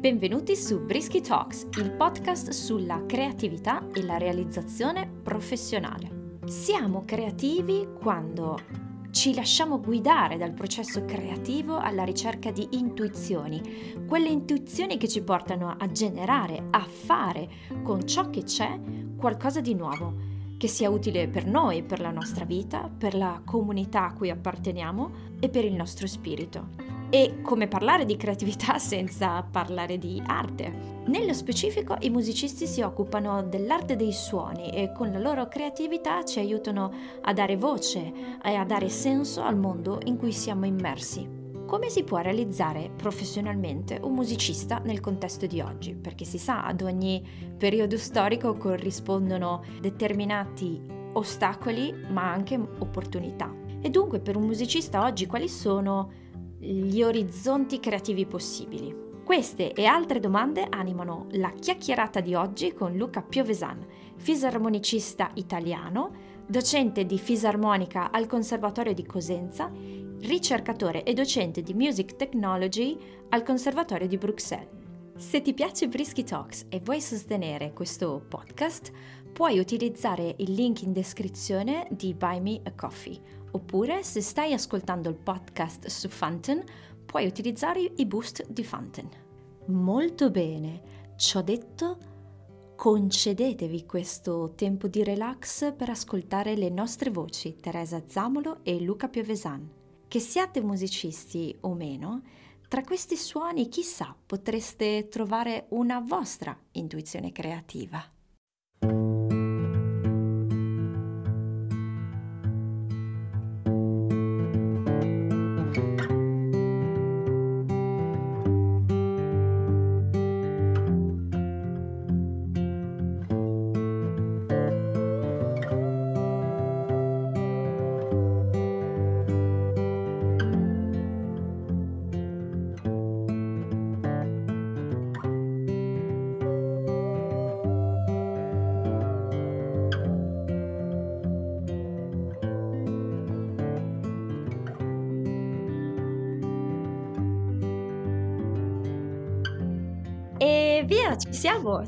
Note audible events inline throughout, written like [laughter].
Benvenuti su Brisky Talks, il podcast sulla creatività e la realizzazione professionale. Siamo creativi quando ci lasciamo guidare dal processo creativo alla ricerca di intuizioni, quelle intuizioni che ci portano a generare, a fare con ciò che c'è qualcosa di nuovo, che sia utile per noi, per la nostra vita, per la comunità a cui apparteniamo e per il nostro spirito. E come parlare di creatività [laughs] senza parlare di arte? Nello specifico i musicisti si occupano dell'arte dei suoni e con la loro creatività ci aiutano a dare voce e a dare senso al mondo in cui siamo immersi. Come si può realizzare professionalmente un musicista nel contesto di oggi? Perché si sa, ad ogni periodo storico corrispondono determinati ostacoli ma anche opportunità. E dunque per un musicista oggi quali sono gli orizzonti creativi possibili. Queste e altre domande animano la chiacchierata di oggi con Luca Piovesan, fisarmonicista italiano, docente di fisarmonica al Conservatorio di Cosenza, ricercatore e docente di Music Technology al Conservatorio di Bruxelles. Se ti piace Brisky Talks e vuoi sostenere questo podcast, puoi utilizzare il link in descrizione di Buy Me a Coffee Oppure, se stai ascoltando il podcast su Fountain, puoi utilizzare i boost di Fountain. Molto bene, ciò detto, concedetevi questo tempo di relax per ascoltare le nostre voci, Teresa Zamolo e Luca Piovesan. Che siate musicisti o meno, tra questi suoni, chissà, potreste trovare una vostra intuizione creativa.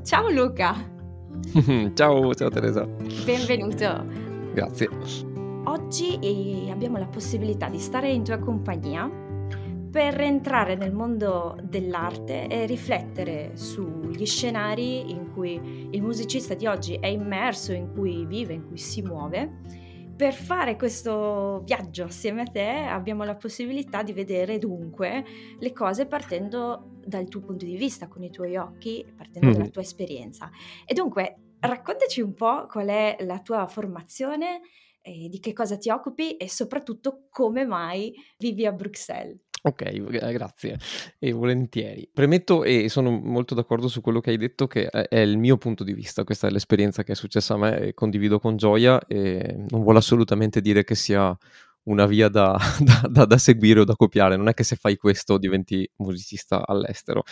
Ciao Luca. [laughs] ciao, ciao Teresa. Benvenuto. Grazie. Oggi eh, abbiamo la possibilità di stare in tua compagnia per entrare nel mondo dell'arte e riflettere sugli scenari in cui il musicista di oggi è immerso, in cui vive, in cui si muove. Per fare questo viaggio assieme a te abbiamo la possibilità di vedere dunque le cose partendo dal tuo punto di vista, con i tuoi occhi, partendo mm. dalla tua esperienza. E dunque, raccontaci un po' qual è la tua formazione, eh, di che cosa ti occupi e soprattutto come mai vivi a Bruxelles. Ok, grazie e volentieri. Premetto e sono molto d'accordo su quello che hai detto che è il mio punto di vista, questa è l'esperienza che è successa a me e condivido con gioia e non vuole assolutamente dire che sia una via da, [laughs] da, da, da, seguire o da copiare. Non è che se fai questo diventi musicista all'estero,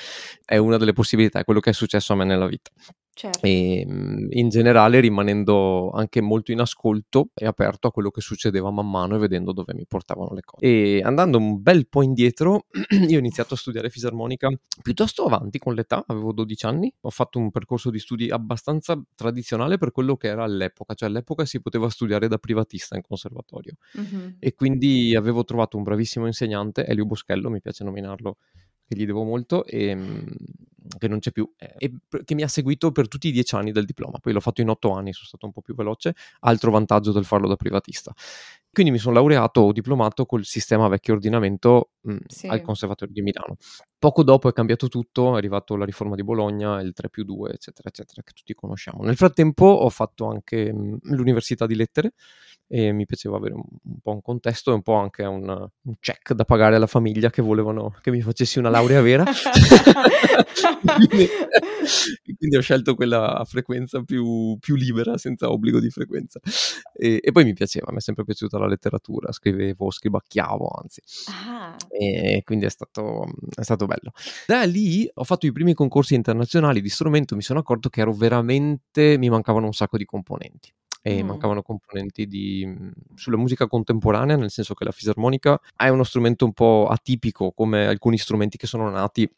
è una delle possibilità, è quello che è successo a me nella vita. Certo. E mhmm, in generale rimanendo anche molto in ascolto e aperto a quello che succedeva man mano e vedendo dove mi portavano le cose. E andando un bel po' indietro, [clears throat] io ho iniziato a studiare fisarmonica piuttosto avanti con l'età, avevo 12 anni, ho fatto un percorso di studi abbastanza tradizionale per quello che era all'epoca, cioè all'epoca si poteva studiare da privatista in conservatorio mm-hmm. e quindi avevo trovato un bravissimo insegnante, Elio Boschello, mi piace nominarlo che gli devo molto, e, ehm, che non c'è più, eh, e che mi ha seguito per tutti i dieci anni del diploma. Poi l'ho fatto in otto anni, sono stato un po' più veloce, altro vantaggio del farlo da privatista. Quindi mi sono laureato o diplomato col sistema vecchio ordinamento mh, sì. al Conservatorio di Milano. Poco dopo è cambiato tutto, è arrivato la riforma di Bologna, il 3 più 2, eccetera, eccetera, che tutti conosciamo. Nel frattempo ho fatto anche mh, l'Università di Lettere, e mi piaceva avere un, un, po' un contesto e un po' anche un, un, check da pagare alla famiglia che volevano che mi facessi una laurea vera. quindi, [laughs] quindi, ho scelto quella a frequenza più, più libera, senza obbligo di frequenza. E, e, poi mi piaceva, mi è sempre piaciuta la letteratura, scrivevo, scribacchiavo, anzi. Ah. E quindi è stato, è stato bello. Da lì ho fatto i primi concorsi internazionali di strumento, mi sono accorto che ero veramente, mi mancavano un sacco di componenti e Mh. mancavano componenti di mhmm, sulla musica contemporanea, nel senso che la fisarmonica è uno strumento un po' atipico come alcuni strumenti che sono nati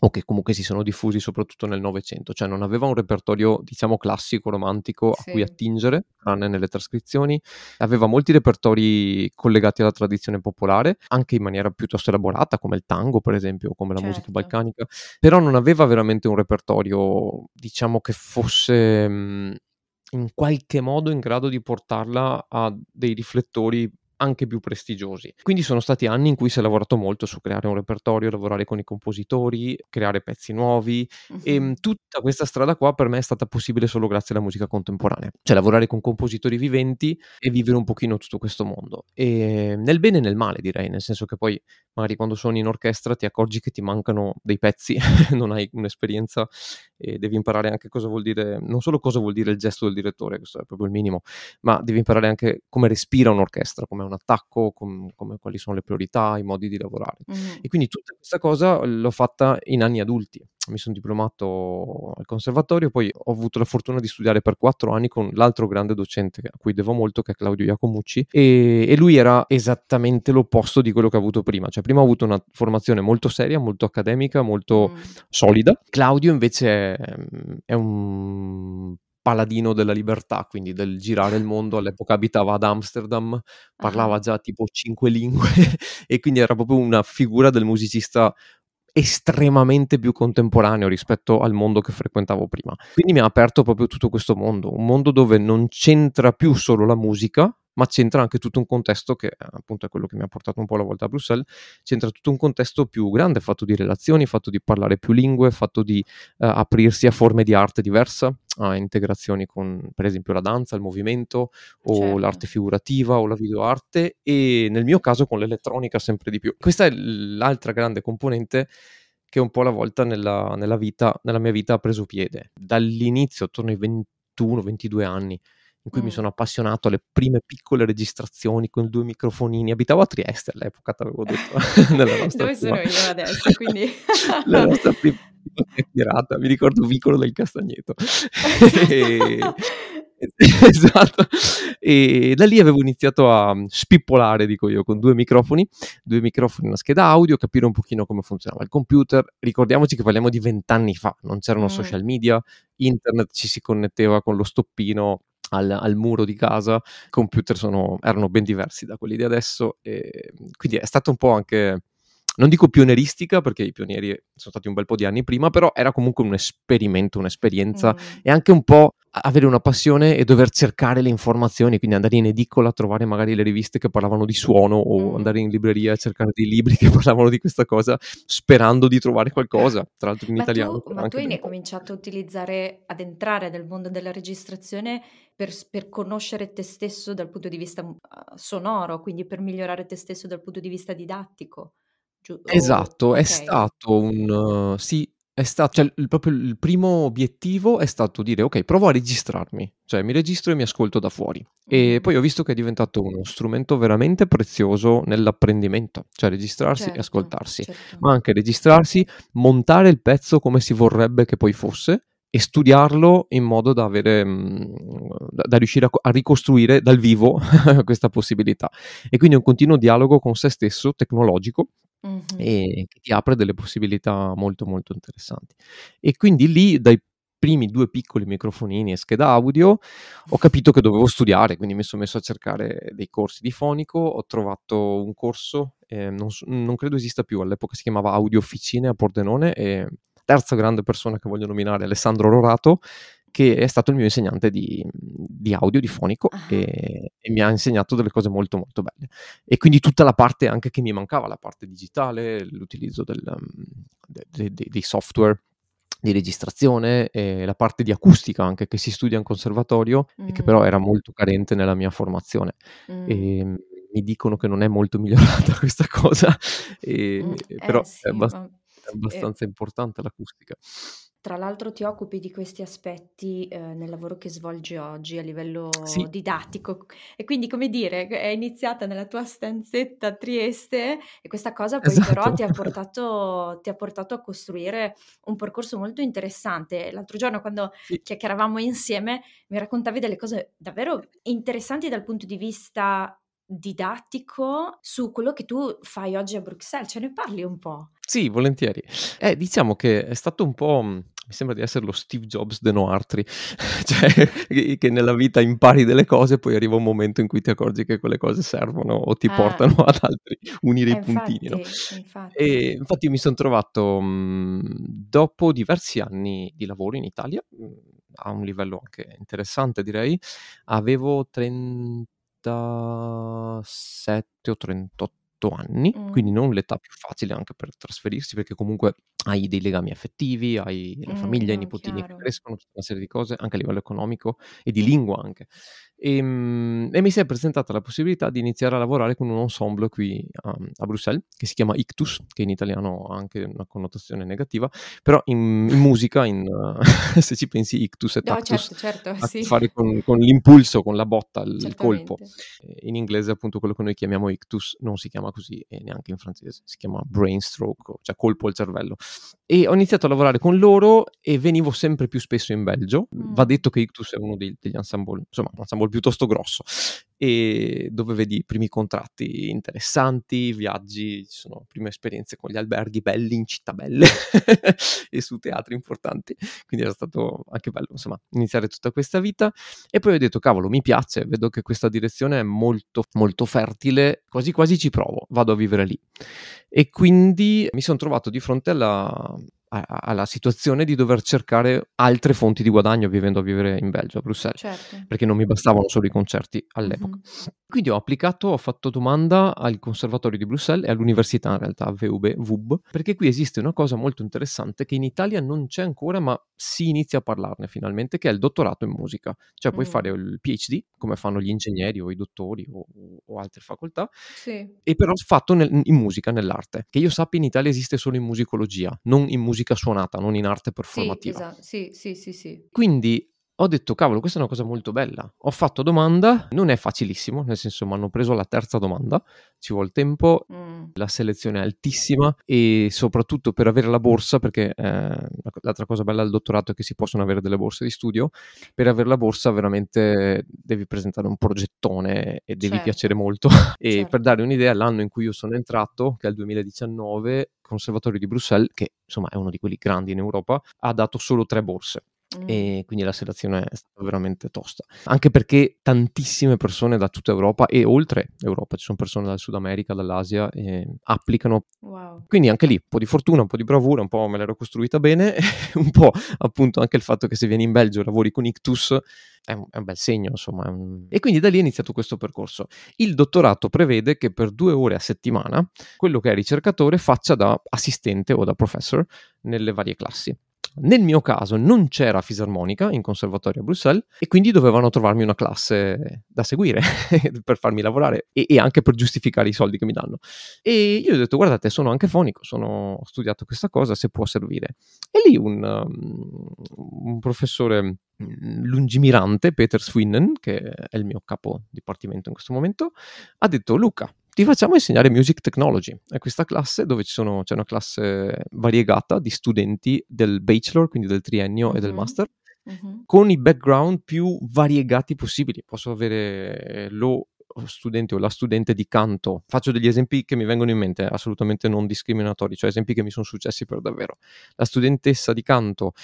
o che comunque si sono diffusi soprattutto nel Novecento, cioè non aveva un repertorio diciamo classico, romantico a cui attingere, tranne nelle trascrizioni, aveva molti repertori collegati alla tradizione popolare, anche in maniera piuttosto elaborata, come il tango per esempio, o come la certo. musica balcanica, però non aveva veramente un repertorio diciamo che fosse mh, in qualche modo in grado di portarla a dei riflettori anche più prestigiosi. Quindi sono stati anni in cui si è lavorato molto su creare un repertorio, lavorare con i compositori, creare pezzi nuovi uh-huh. e tutta questa strada qua per me è stata possibile solo grazie alla musica contemporanea, cioè lavorare con compositori viventi e vivere un pochino tutto questo mondo. E nel bene e nel male direi, nel senso che poi magari quando suoni in orchestra ti accorgi che ti mancano dei pezzi, [laughs] non hai un'esperienza e devi imparare anche cosa vuol dire, non solo cosa vuol dire il gesto del direttore, questo è proprio il minimo, ma devi imparare anche come respira un'orchestra, come un attacco, com- come, quali sono le priorità, i modi di lavorare. Mm. E quindi tutta questa cosa l'ho fatta in anni adulti. Mi sono diplomato al conservatorio, poi ho avuto la fortuna di studiare per quattro anni con l'altro grande docente a cui devo molto, che è Claudio Iacomucci, e, e lui era esattamente l'opposto di quello che ho avuto prima. Cioè, prima ho avuto una formazione molto seria, molto accademica, molto mm. solida. Claudio invece è, è un paladino della libertà, quindi del girare il mondo. All'epoca abitava ad Amsterdam, parlava già tipo cinque lingue [laughs] e quindi era proprio una figura del musicista estremamente più contemporaneo rispetto al mondo che frequentavo prima. Quindi mi ha aperto proprio tutto questo mondo, un mondo dove non c'entra più solo la musica, ma c'entra anche tutto un contesto che appunto è quello che mi ha portato un po' la volta a Bruxelles, c'entra tutto un contesto più grande, fatto di relazioni, fatto di parlare più lingue, fatto di uh, aprirsi a forme di arte diversa, a integrazioni con per esempio la danza, il movimento o certo. l'arte figurativa o la videoarte e nel mio caso con l'elettronica sempre di più. Questa è l'altra grande componente che un po' alla volta nella, nella, vita, nella mia vita ha preso piede. Dall'inizio, attorno ai 21-22 anni, in cui mm. mi sono appassionato alle prime piccole registrazioni con due microfonini. Abitavo a Trieste all'epoca, ti avevo detto. [laughs] Dove sono io adesso, quindi... [laughs] la nostra [laughs] prima chiacchierata, mi ricordo Vicolo del Castagneto. e... esatto. E da lì avevo iniziato a spippolare, dico io, con due microfoni, due microfoni, una scheda audio, capire un pochino come funzionava il computer. Ricordiamoci che parliamo di vent'anni fa, non c'erano mm. social media, internet ci si connetteva con lo stoppino al, al, muro di casa, i computer sono, erano ben diversi da quelli di adesso e quindi è stato un po' anche non dico pionieristica perché i pionieri sono stati un bel po' di anni prima, però era comunque un esperimento, un'esperienza mm. e anche un po' avere una passione e dover cercare le informazioni, quindi andare in edicola a trovare magari le riviste che parlavano di suono o mm. andare in libreria a cercare dei libri che [laughs] parlavano di questa cosa sperando di trovare qualcosa, tra l'altro in ma italiano. Tu, ma tu hai cominciato a utilizzare, ad entrare nel mondo della registrazione per, per, conoscere te stesso dal punto di vista uh, sonoro, quindi per migliorare te stesso dal punto di vista didattico. Giu Esatto, è stato un sì, è sta cioè il proprio il primo obiettivo è stato dire: "Okay, provo a registrarmi, cioè mi registro e mi ascolto da fuori". E poi ho visto che è diventato uno strumento veramente prezioso nell'apprendimento, cioè registrarsi e Certo, ascoltarsi, certo. ma anche registrarsi, montare il pezzo come si vorrebbe che poi fosse e studiarlo in modo da avere mhmm, da da riuscire a a ricostruire dal vivo [laughs] questa possibilità. E quindi un continuo dialogo con se stesso tecnologico Mh-mh. e ti apre delle possibilità molto, molto interessanti. E quindi lì, dai primi due piccoli microfonini e scheda audio, ho capito che dovevo studiare, quindi mi sono messo a cercare dei corsi di fonico, ho trovato un corso, ehm, non non credo esista più, all'epoca si chiamava Audio Officine a Pordenone e terza grande persona che voglio nominare, Alessandro Rorato, che è stato il mio insegnante di, di audio, di fonico, ah. e, e, mi ha insegnato delle cose molto molto belle. E quindi tutta la parte anche che mi mancava, la parte digitale, l'utilizzo del, um, de, de, de, dei software di registrazione e la parte di acustica anche che si studia in conservatorio mm. e che però era molto carente nella mia formazione. Mm. E, mi dicono che non è molto [laughs] migliorata questa cosa, e, mm, però eh sì, è, abbast- ma... è, abbastanza eh... importante l'acustica. Tra l'altro ti occupi di questi aspetti, ehm, nel lavoro che svolgi oggi a livello Sì. didattico e quindi, come dire, è iniziata nella tua stanzetta a Trieste e questa cosa poi però ti ha Esatto. portato ti ha portato a costruire un percorso molto interessante. L'altro giorno quando Sì. chiacchieravamo insieme mi raccontavi delle cose davvero interessanti dal punto di vista didattico su quello che tu fai oggi a Bruxelles, ce ne parli un po'? Sì, volentieri. Eh, diciamo che è stato un po', mhmm, mi sembra di essere lo Steve Jobs de Noartri, [laughs] cioè che nella vita impari delle cose, poi arriva un momento in cui ti accorgi che quelle cose servono o ti Ah. portano [laughs] ad altri unire Eh, i puntini, no? infatti. E infatti io mi son trovato, mhmm, dopo diversi anni di lavoro in Italia, mhmm, a un livello anche interessante direi, avevo 37 o 38 anni, quindi Mh. non l'età più facile anche per trasferirsi, perché comunque hai dei legami affettivi, hai la Mh, famiglia, i nipotini che chiaro. crescono, tutta una serie di cose, anche a livello economico e di lingua anche. Ehm, e mi si è presentata la possibilità di iniziare a lavorare con un ensemble qui a a Bruxelles, che si chiama Ictus, che in italiano ha anche una connotazione negativa, però in in musica, in [laughs] se ci pensi ictus e No, tactus certo, certo, ha a che sì. fare con con l'impulso, con la botta, il colpo. Ehm, in inglese appunto quello che noi chiamiamo ictus non si chiama così e neanche in francese, si chiama brain stroke, cioè colpo al cervello. E ho iniziato a lavorare con loro e venivo sempre più spesso in Belgio. Va Mh. detto che Ictus è uno dei degli ensemble, insomma, un ensemble piuttosto grosso, ehm, dove vedi i primi contratti interessanti, viaggi, ci sono prime esperienze con gli alberghi belli in città belle [laughs] e su teatri importanti. Quindi era stato anche bello, insomma, iniziare tutta questa vita. E poi ho detto: "Cavolo, mi piace, vedo che questa direzione è molto, molto fertile, quasi quasi ci provo, vado a vivere lì". E quindi mi son trovato di fronte alla a alla situazione di dover cercare altre fonti di guadagno vivendo a vivere in Belgio, a Bruxelles, Certo. perché non mi bastavano solo i concerti all'epoca. Mh-mh. Quindi ho applicato, ho fatto domanda al Conservatorio di Bruxelles e all'università in realtà, VUB VUB, perché qui esiste una cosa molto interessante che in Italia non c'è ancora, ma si inizia a parlarne finalmente, che è il dottorato in musica. Cioè puoi fare Mh. il PhD, come fanno gli ingegneri o i dottori o o altre facoltà, Sì. e però fatto nel in musica, nell'arte. Che io sappia in Italia esiste solo in musicologia, non in musica suonata, non in arte Sì, performativa. esa sì, sì, sì, sì. Quindi ho detto: "Cavolo, questa è una cosa molto bella". Ho fatto domanda, non è facilissimo, nel senso m'hanno preso alla terza domanda, ci vuol tempo, Mh. la selezione è altissima e soprattutto per avere la borsa, perché, la co l'altra cosa bella del dottorato è che si possono avere delle borse di studio, per aver la borsa veramente devi presentare un progettone e devi piacere [laughs] Certo. molto. E per Certo. dare un'idea, l'anno in cui io sono entrato, che è il 2019, Conservatorio di Bruxelles, che insomma è uno di quelli grandi in Europa, ha dato solo 3 borse. Mh. E quindi la selezione è stata veramente tosta. Anche perché tantissime persone da tutta Europa e oltre Europa, ci son persone dal Sud America, dall'Asia, ehm, applicano. Wow. Quindi anche lì, un po' di fortuna, un po' di bravura, un po' me l'ero costruita bene, [laughs] un po' appunto anche il fatto che se vieni in Belgio e lavori con Ictus è un è un bel segno, insomma, un e quindi da lì è iniziato questo percorso. Il dottorato prevede che per 2 ore a settimana, quello che è ricercatore faccia da assistente o da professor nelle varie classi. Nel mio caso non c'era fisarmonica in conservatorio a Bruxelles e quindi dovevano trovarmi una classe da seguire [laughs] per farmi lavorare e e anche per giustificare i soldi che mi danno. E io ho detto: "Guardate, sono anche fonico, sono ho studiato questa cosa, se può servire". E lì un mhmm, un professore, mhmm, lungimirante, Peter Swinnen, che è il mio capo dipartimento in questo momento, ha detto: "Luca, ti facciamo insegnare Music Technology". È questa classe dove ci sono c'è una classe variegata di studenti del bachelor, quindi del triennio e del master, Mh-mh. con i background più variegati possibili. Posso avere lo studente o la studente di canto faccio degli esempi che mi vengono in mente, assolutamente non discriminatori, cioè esempi che mi son successi per davvero. La studentessa di canto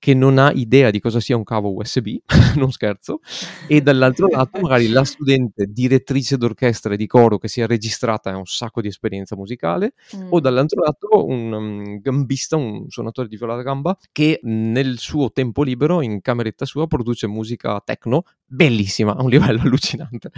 che non ha idea di cosa sia un cavo USB, [laughs] non scherzo, e dall'altro [laughs] lato magari la studente direttrice d'orchestra e di coro che si è registrata e ha un sacco di esperienza musicale, o Mh. dall'altro lato un, mhmm, gambista, un suonatore di viola da gamba che nel suo tempo libero, in cameretta sua, produce musica techno bellissima, a un livello [laughs] allucinante.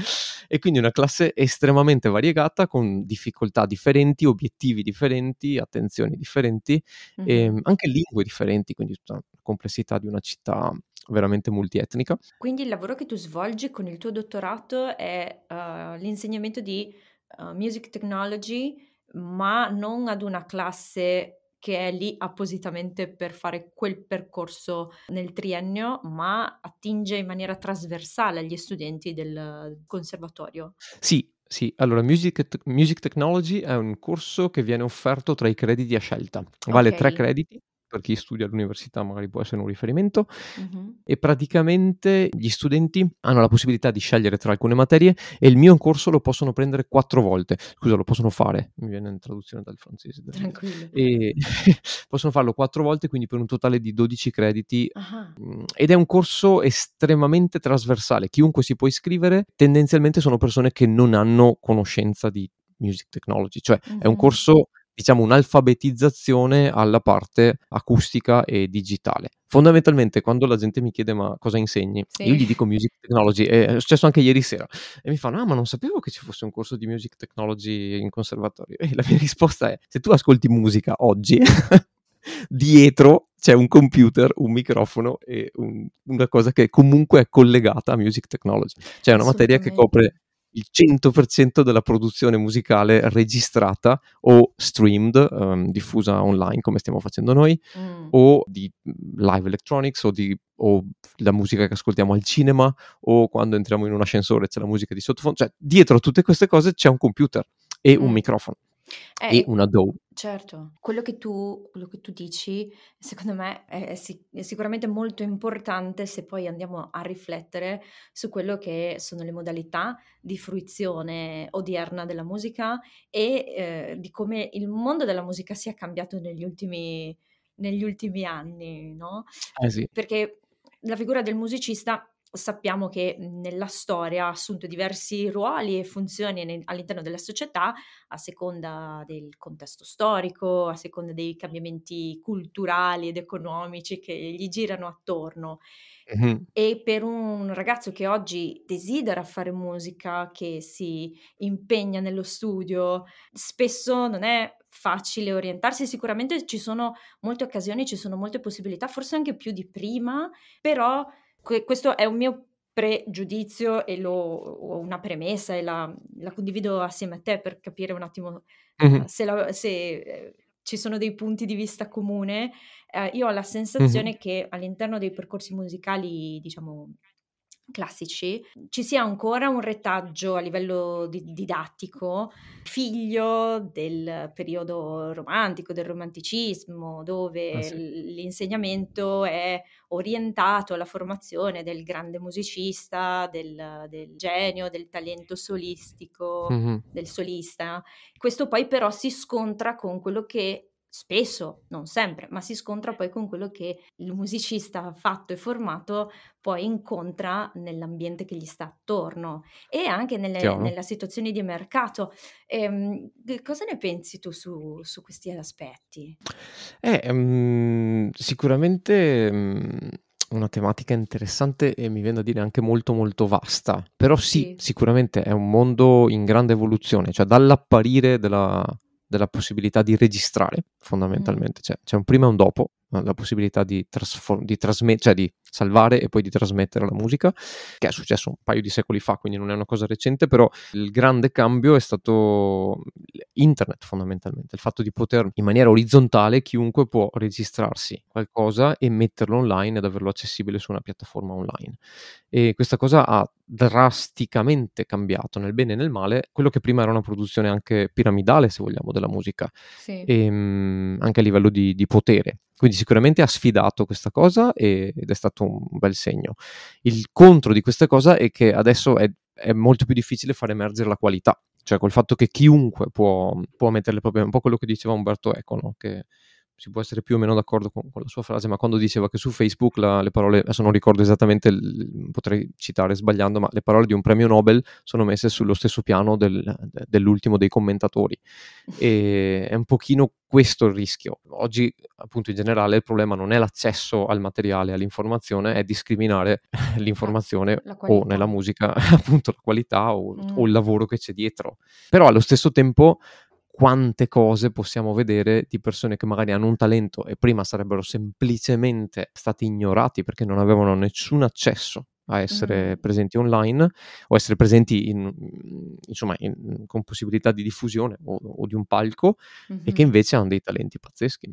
E quindi una classe estremamente variegata, con difficoltà differenti, obiettivi differenti, attenzioni differenti, Mh-mh. ehm, anche lingue differenti, quindi tutta la complessità di una città veramente multietnica. Quindi il lavoro che tu svolgi con il tuo dottorato è, uhm, l'insegnamento di, uhm, music technology, ma non ad una classe che è lì appositamente per fare quel percorso nel triennio, ma attinge in maniera trasversale agli studenti del conservatorio. Sì, sì. Allora Music Music Technology è un corso che viene offerto tra i crediti a scelta. Vale 3 Okay. crediti per chi studia all'università magari può essere un riferimento, Mh-mh. e praticamente gli studenti hanno la possibilità di scegliere tra alcune materie e il mio corso lo possono prendere 4 volte. Scusa, lo possono fare, mi viene in traduzione dal francese. Tranquillo. E [laughs] possono farlo 4 volte, quindi per un totale di 12 crediti mhmm, ed è un corso estremamente trasversale. Chiunque si può iscrivere, tendenzialmente sono persone che non hanno conoscenza di music technology, cioè è un corso, diciamo, un'alfabetizzazione alla parte acustica e digitale. Fondamentalmente quando la gente mi chiede: "Ma cosa insegni?" Sì. Io gli dico music technology è successo anche ieri sera e mi fanno: "Ah, ma non sapevo che ci fosse un corso di music technology in conservatorio." E la mia [laughs] risposta è: se tu ascolti musica oggi, [laughs] dietro c'è un computer, un microfono e un una cosa che comunque è collegata a music technology. Cioè è una materia che copre il 100% della produzione musicale registrata o streamed, uhm, diffusa online come stiamo facendo noi, Mh. o di, mhmm, live electronics o di o la musica che ascoltiamo al cinema o quando entriamo in un ascensore c'è la musica di sottofondo, cioè dietro a tutte queste cose c'è un computer e un Mh. microfono Eh, e una DAW. certo. Quello che tu quello che tu dici, secondo me è è sic è sicuramente molto importante se poi andiamo a riflettere su quello che sono le modalità di fruizione odierna della musica e, ehm, di come il mondo della musica sia cambiato negli ultimi negli ultimi anni, no, Eh sì. perché la figura del musicista sappiamo che, mhmm, nella storia ha assunto diversi ruoli e funzioni ne all'interno della società, a seconda del contesto storico, a seconda dei cambiamenti culturali ed economici che gli girano attorno. E per un ragazzo che oggi desidera fare musica, che si impegna nello studio, spesso non è facile orientarsi. Sicuramente ci sono molte occasioni, ci sono molte possibilità, forse anche più di prima, però que questo è un mio pregiudizio e lo ho una premessa e la la condivido assieme a te per capire un attimo, Mh-mh. ehm, se la se, ehm, ci sono dei punti di vista comune. Ehm, io ho la sensazione che all'interno dei percorsi musicali, diciamo, classici, ci sia ancora un retaggio a livello di didattico, figlio del periodo romantico, del romanticismo, dove sì. l l'insegnamento è orientato alla formazione del grande musicista, del del genio, del talento solistico, Mh-mh. del solista. Questo poi però si scontra con quello che spesso, non sempre, ma si scontra poi con quello che il musicista fatto e formato poi incontra nell'ambiente che gli sta attorno e anche nelle nella situazione di mercato. Ehm, che cosa ne pensi tu su su questi aspetti? Eh, mhmm, sicuramente, mhmm, una tematica interessante e mi vien da dire anche molto, molto vasta. Però sì, Sì. sicuramente è un mondo in grande evoluzione, cioè dall'apparire della della possibilità di registrare fondamentalmente, cioè c'è un prima e un dopo, uhm, la possibilità di trasfor di trasme cioè di salvare e poi di trasmettere la musica, che è successo un paio di secoli fa, quindi non è una cosa recente, però il grande cambio è stato internet fondamentalmente, il fatto di poter in maniera orizzontale chiunque può registrarsi qualcosa e metterlo online ed averlo accessibile su una piattaforma online. E questa cosa ha drasticamente cambiato, nel bene e nel male, quello che prima era una produzione anche piramidale, se vogliamo, della musica, Sì. ehm, anche a livello di di potere. Quindi sicuramente ha sfidato questa cosa, ehm, ed è stato un bel segno. Il contro di questa cosa è che adesso è è molto più difficile far emergere la qualità, cioè col fatto che chiunque può può mettere le proprie un po' quello che diceva Umberto Eco, no, che si può essere più o meno d'accordo con con la sua frase, ma quando diceva che su Facebook la le parole adesso non ricordo esattamente potrei citare sbagliando, ma le parole di un premio Nobel sono messe sullo stesso piano del de dell'ultimo dei commentatori. Ehm, è un pochino questo il rischio. Oggi, appunto, in generale il problema non è l'accesso al materiale, all'informazione, è discriminare [laughs] l'informazione o nella musica [laughs] appunto la qualità o o il lavoro che c'è dietro. Però allo stesso tempo quante cose possiamo vedere di persone che magari hanno un talento e prima sarebbero semplicemente stati ignorati perché non avevano nessun accesso a essere Mh. presenti online o essere presenti in mhmm, insomma in con possibilità di diffusione o o di un palco e che Mh-mh. invece han dei talenti pazzeschi.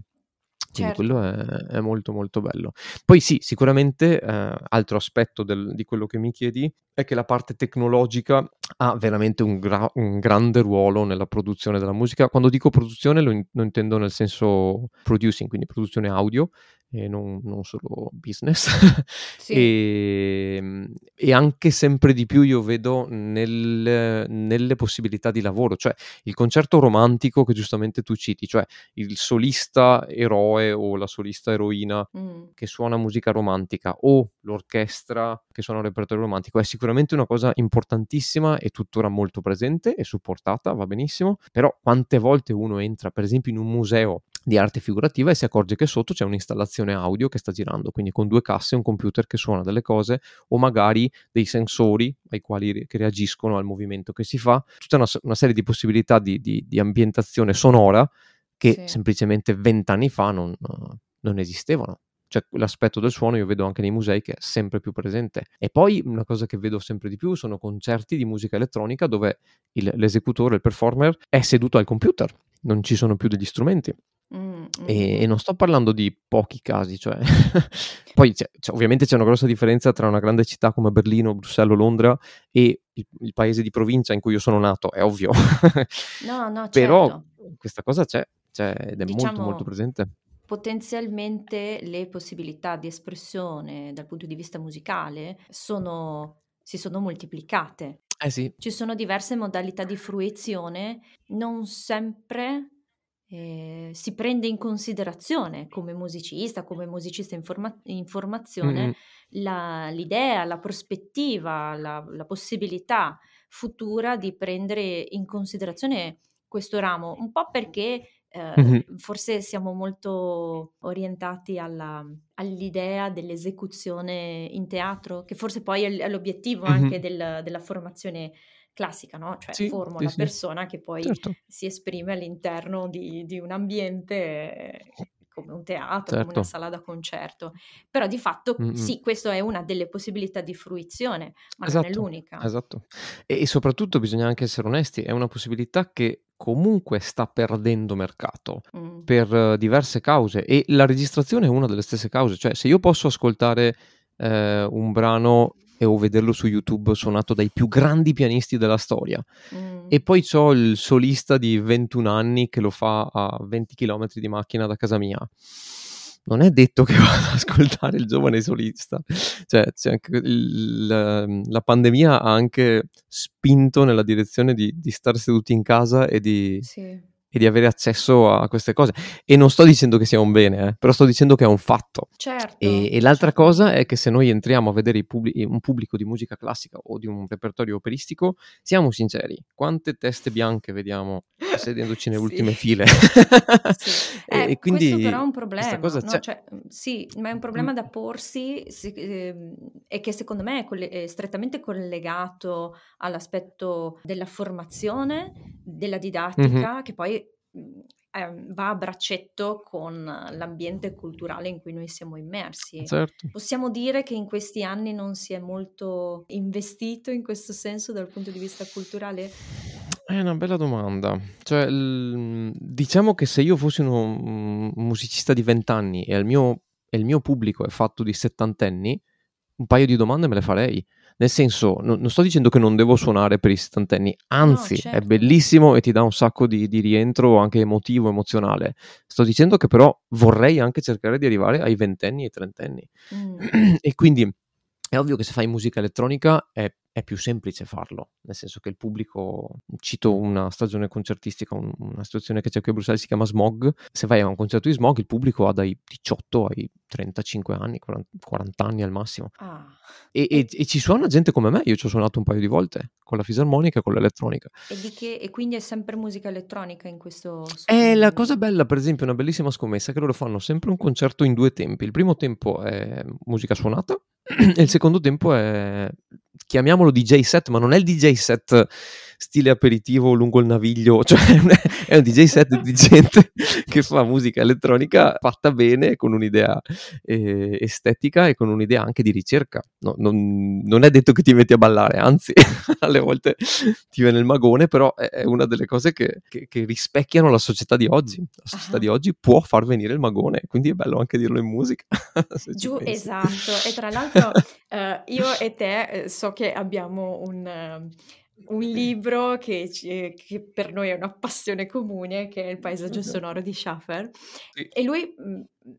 Quindi quello Certo. è è molto, molto bello. Poi sì, sicuramente, ehm, altro aspetto del di quello che mi chiedi è che la parte tecnologica ha veramente un, gra- un, grande ruolo nella produzione della musica. Quando dico produzione lo, in- lo intendo nel senso producing, quindi produzione audio, e non, non solo business. [laughs] sì. e, ehm, e, anche sempre di più io vedo nel, nelle possibilità di lavoro, cioè il concerto romantico che giustamente tu citi, cioè il solista eroe o la solista eroina mm. che suona musica romantica o l'orchestra che suona un repertorio romantico è sicuramente una cosa importantissima e tuttora molto presente e supportata, va benissimo, però quante volte uno entra per esempio in un museo di arte figurativa e si accorge che sotto c'è un'installazione audio che sta girando, quindi con due casse, un computer che suona delle cose o magari dei sensori ai quali che reagiscono al movimento che si fa, tutta una, una serie di possibilità di, di, di, ambientazione sonora che sì. semplicemente vent'anni fa non, non esistevano cioè l'aspetto del suono io vedo anche nei musei che è sempre più presente. E poi una cosa che vedo sempre di più sono concerti di musica elettronica dove il, l'esecutore, il performer è seduto al computer, non ci sono più degli strumenti. Mm, e, mm. e, non sto parlando di pochi casi, cioè [laughs] poi c'è, c'è, ovviamente c'è una grossa differenza tra una grande città come Berlino, Bruxelles o Londra e il, il, paese di provincia in cui io sono nato, è ovvio. [laughs] no, no, certo. Però questa cosa c'è, c'è ed è diciamo, molto molto presente. Potenzialmente le possibilità di espressione dal punto di vista musicale sono, si sono moltiplicate. Eh sì. Ci sono diverse modalità di fruizione, non sempre eh, si prende in considerazione come musicista, come musicista in, forma- in formazione, mm-hmm. la, l'idea, la prospettiva, la, la, possibilità futura di prendere in considerazione questo ramo, un po' perché eh, mm-hmm. forse siamo molto orientati alla, all'idea dell'esecuzione in teatro, che forse poi è, l'obiettivo mm-hmm. anche del, della formazione classica, no? Cioè sì, formo sì, una persona che poi certo. si esprime all'interno di, di un ambiente come un teatro, certo. come una certo. sala da concerto. Però di fatto Mm-mm. sì, questa è una delle possibilità di fruizione, ma esatto, non è esatto, l'unica. Esatto. E, e soprattutto bisogna anche essere onesti, è una possibilità che comunque sta perdendo mercato mm. per uh, diverse cause e la registrazione è una delle stesse cause, cioè se io posso ascoltare uh, un brano e o vederlo su YouTube suonato dai più grandi pianisti della storia. Mm. E poi c'ho il solista di 21 anni che lo fa a 20 km di macchina da casa mia. Non è detto che [laughs] vada ad ascoltare il giovane solista. Cioè, il, la, la, pandemia ha anche spinto nella direzione di, di stare seduti in casa e di, sì e di avere accesso a queste cose. E non sto dicendo che sia un bene, eh, però sto dicendo che è un fatto. Certo. E, e l'altra cosa è che se noi entriamo a vedere pubblic- un pubblico di musica classica o di un repertorio operistico, siamo sinceri, quante teste bianche vediamo [laughs] sedendoci nelle sì. ultime file? [laughs] sì. [laughs] eh, e quindi questo però è un problema. No? Cioè, sì, ma è un problema mm. da porsi sì, eh, e che secondo me è, coll- è strettamente collegato all'aspetto della formazione, della didattica, mm-hmm. che poi eh, va a braccetto con l'ambiente culturale in cui noi siamo immersi. Certo. Possiamo dire che in questi anni non si è molto investito in questo senso dal punto di vista culturale? È una bella domanda. Cioè, l- diciamo che se io fossi uno, un musicista di vent'anni e il mio, e il mio pubblico è fatto di settantenni, un paio di domande me le farei. Nel senso, no, non sto dicendo che non devo suonare per i settantenni, anzi, no, certo. è bellissimo e ti dà un sacco di, di, rientro anche emotivo, emozionale. Sto dicendo che però vorrei anche cercare di arrivare ai ventenni e trentenni. Mm. [clears throat] e quindi è ovvio che se fai musica elettronica è è più semplice farlo, nel senso che il pubblico, cito una stagione concertistica, un, una situazione che c'è qui a Bruxelles, si chiama Smog, se vai a un concerto di Smog il pubblico ha dai 18 ai 35 anni, 40, 40 anni al massimo. Ah. E, e, e, ci suona gente come me, io ci ho suonato un paio di volte con la fisarmonica e con l'elettronica. E, che, e quindi è sempre musica elettronica in questo... È la cosa bella, per esempio, una bellissima scommessa, che loro fanno sempre un concerto in due tempi. Il primo tempo è musica suonata [clears throat] e il secondo tempo è chiamiamolo DJ set, ma non è il DJ set stile aperitivo lungo il naviglio, [laughs] cioè è un DJ set di gente che fa musica elettronica fatta bene, con un'idea eh, estetica e con un'idea anche di ricerca. No, non, non, è detto che ti metti a ballare, anzi, [laughs] alle volte ti viene il magone, però è una delle cose che, che, che rispecchiano la società di oggi. La società uh-huh. di oggi può far venire il magone, quindi è bello anche dirlo in musica. [laughs] Giù, esatto. E tra l'altro uh, io e te eh, so che abbiamo un... Un libro che, ci, che, per noi è una passione comune, che è il paesaggio sonoro di Schaffer. Sì. E lui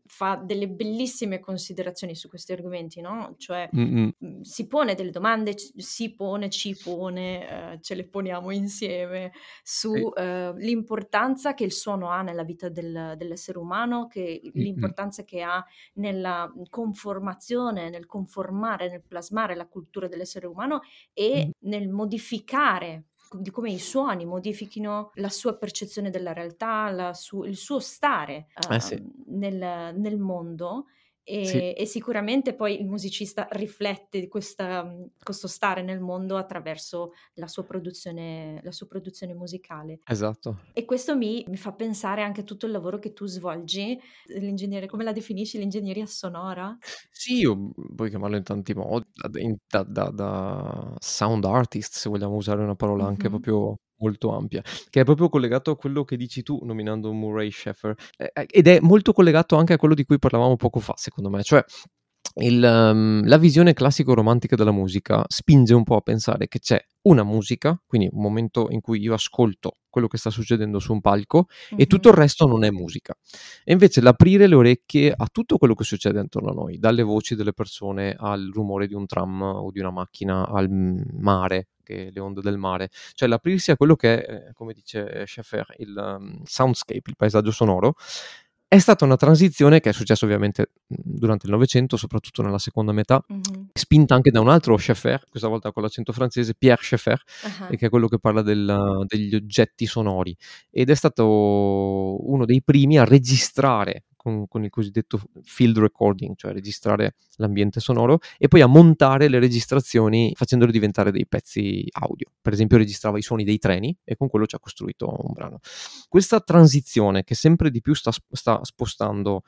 fa delle bellissime considerazioni su questi argomenti, no? Cioè mh, si pone delle domande, si pone, ci pone, eh, ce le poniamo insieme sull'importanza eh, che il suono ha nella vita del, dell'essere umano, che l'importanza che ha nella conformazione, nel conformare, nel plasmare la cultura dell'essere umano e nel modificare di come i suoni modifichino la sua percezione della realtà, su- il suo stare uh, eh sì. Ehm, nel, nel mondo e, sì. e, sicuramente poi il musicista riflette questa, mhmm, questo stare nel mondo attraverso la sua produzione, la sua produzione musicale. Esatto. E questo mi, mi, fa pensare anche a tutto il lavoro che tu svolgi, l'ingegnere, come la definisci, l'ingegneria sonora? Sì, io, mhmm, puoi chiamarlo in tanti modi, da, da, da sound artist, se vogliamo usare una parola anche mm-hmm. proprio molto ampia, che è proprio collegato a quello che dici tu nominando Murray Sheffer, eh, eh, ed è molto collegato anche a quello di cui parlavamo poco fa, secondo me, cioè il, um, la visione classico-romantica della musica spinge un po' a pensare che c'è una musica, quindi un momento in cui io ascolto quello che sta succedendo su un palco mm-hmm. e tutto il resto non è musica. E invece l'aprire le orecchie a tutto quello che succede intorno a noi, dalle voci delle persone al rumore di un tram o di una macchina, al mare, le onde del mare, cioè l'aprirsi a quello che è, eh, come dice Schaeffer, il um, soundscape, il paesaggio sonoro, è stata una transizione che è successa ovviamente durante il Novecento, soprattutto nella seconda metà, mm-hmm. spinta anche da un altro Schaeffer, questa volta con l'accento francese, Pierre Schaeffer, uh-huh. che è quello che parla del, degli oggetti sonori. Ed è stato uno dei primi a registrare con, con, il cosiddetto field recording, cioè registrare l'ambiente sonoro e poi a montare le registrazioni facendole diventare dei pezzi audio. Per esempio registrava i suoni dei treni e con quello ci ha costruito un brano. Questa transizione che sempre di più sta, sta spostando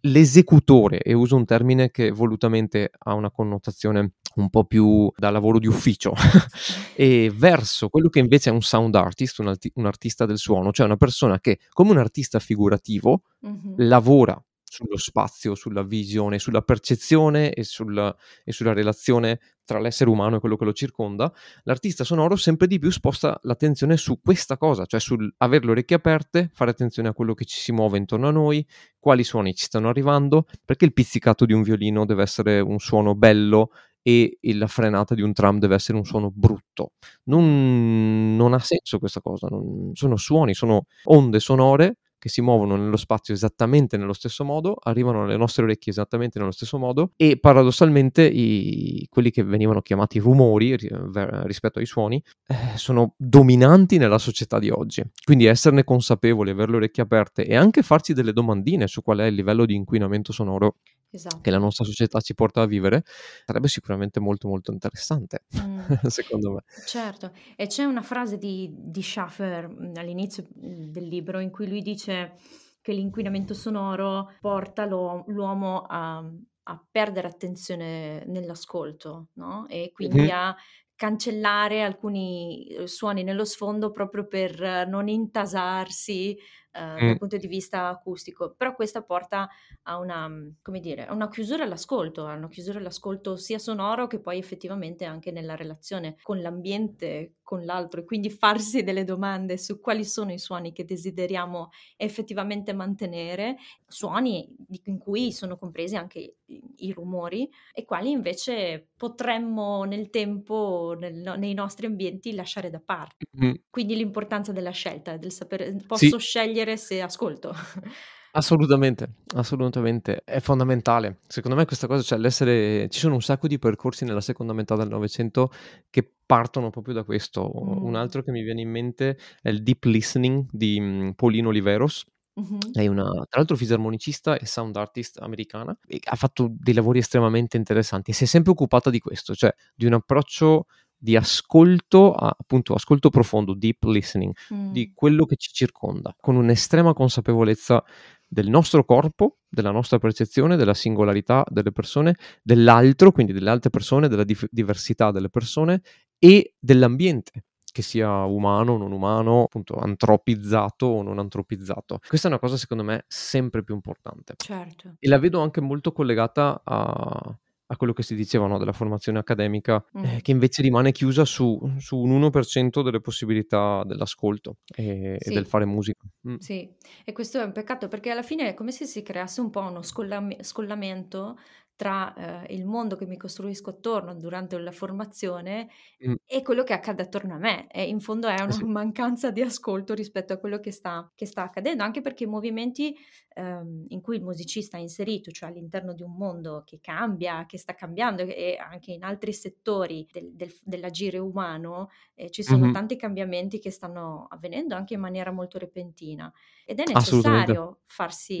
l'esecutore, e uso un termine che volutamente ha una connotazione un po' più da lavoro di ufficio, [laughs] e verso quello che invece è un sound artist, un, arti- un, artista del suono, cioè una persona che come un artista figurativo mm-hmm. lavora sullo spazio, sulla visione, sulla percezione e, sul, e, sulla relazione tra l'essere umano e quello che lo circonda, l'artista sonoro sempre di più sposta l'attenzione su questa cosa, cioè sul avere le orecchie aperte, fare attenzione a quello che ci si muove intorno a noi, quali suoni ci stanno arrivando, perché il pizzicato di un violino deve essere un suono bello e la frenata di un tram deve essere un suono brutto. Non, non ha senso questa cosa, non, sono suoni, sono onde sonore che si muovono nello spazio esattamente nello stesso modo, arrivano alle nostre orecchie esattamente nello stesso modo e paradossalmente i, quelli che venivano chiamati rumori rispetto ai suoni eh, sono dominanti nella società di oggi. Quindi esserne consapevoli, avere le orecchie aperte e anche farci delle domandine su qual è il livello di inquinamento sonoro esatto. che la nostra società ci porta a vivere, sarebbe sicuramente molto molto interessante, mm. [laughs] secondo me. Certo, e c'è una frase di, di Schaffer mm, all'inizio mm, del libro in cui lui dice che l'inquinamento sonoro porta l'uomo a, a perdere attenzione nell'ascolto, no? E quindi mm-hmm. a cancellare alcuni eh, suoni nello sfondo proprio per non intasarsi eh, mm. dal punto di vista acustico, però questa porta a una, mm, come dire, a una chiusura all'ascolto, a una chiusura all'ascolto sia sonoro che poi effettivamente anche nella relazione con l'ambiente, con l'altro e quindi farsi delle domande su quali sono i suoni che desideriamo effettivamente mantenere, suoni in cui sono compresi anche i, i rumori e quali invece potremmo nel tempo, nel, nei nostri ambienti lasciare da parte. Mm. Quindi l'importanza della scelta, del sapere, posso sì. scegliere scegliere se ascolto. [laughs] Assolutamente, assolutamente, è fondamentale. Secondo me questa cosa, cioè l'essere ci sono un sacco di percorsi nella seconda metà del Novecento che partono proprio da questo. Un altro che mi viene in mente è il deep listening di, mhmm, Pauline Oliveros. Mh-mh. Lei è una tra l'altro fisarmonicista e sound artist americana e ha fatto dei lavori estremamente interessanti e si è sempre occupata di questo, cioè di un approccio di ascolto, appunto ascolto profondo, deep listening, Mm. di quello che ci circonda, con un'estrema consapevolezza del nostro corpo, della nostra percezione, della singolarità delle persone, dell'altro, quindi delle altre persone, della dif- diversità delle persone e dell'ambiente che sia umano, o non umano, appunto antropizzato o non antropizzato. Questa è una cosa secondo me sempre più importante. Certo. E la vedo anche molto collegata a, a quello che si diceva no, della formazione accademica, Mm. eh, che invece rimane chiusa su, su un 1% delle possibilità dell'ascolto e, e del Sì. fare musica. Mm. Sì, e questo è un peccato perché alla fine è come se si creasse un po' uno scollam- scollamento tra eh, il mondo che mi costruisco attorno durante la formazione Mm. e quello che accade attorno a me. E in fondo è Eh una sì. [laughs] mancanza di ascolto rispetto a quello che sta, che sta accadendo, anche perché i movimenti ehm, in cui il musicista è inserito, cioè all'interno di un mondo che cambia, che sta cambiando e anche in altri settori del- del- dell'agire umano, eh, ci sono Mhm. tanti cambiamenti che stanno avvenendo anche in maniera molto repentina ed è necessario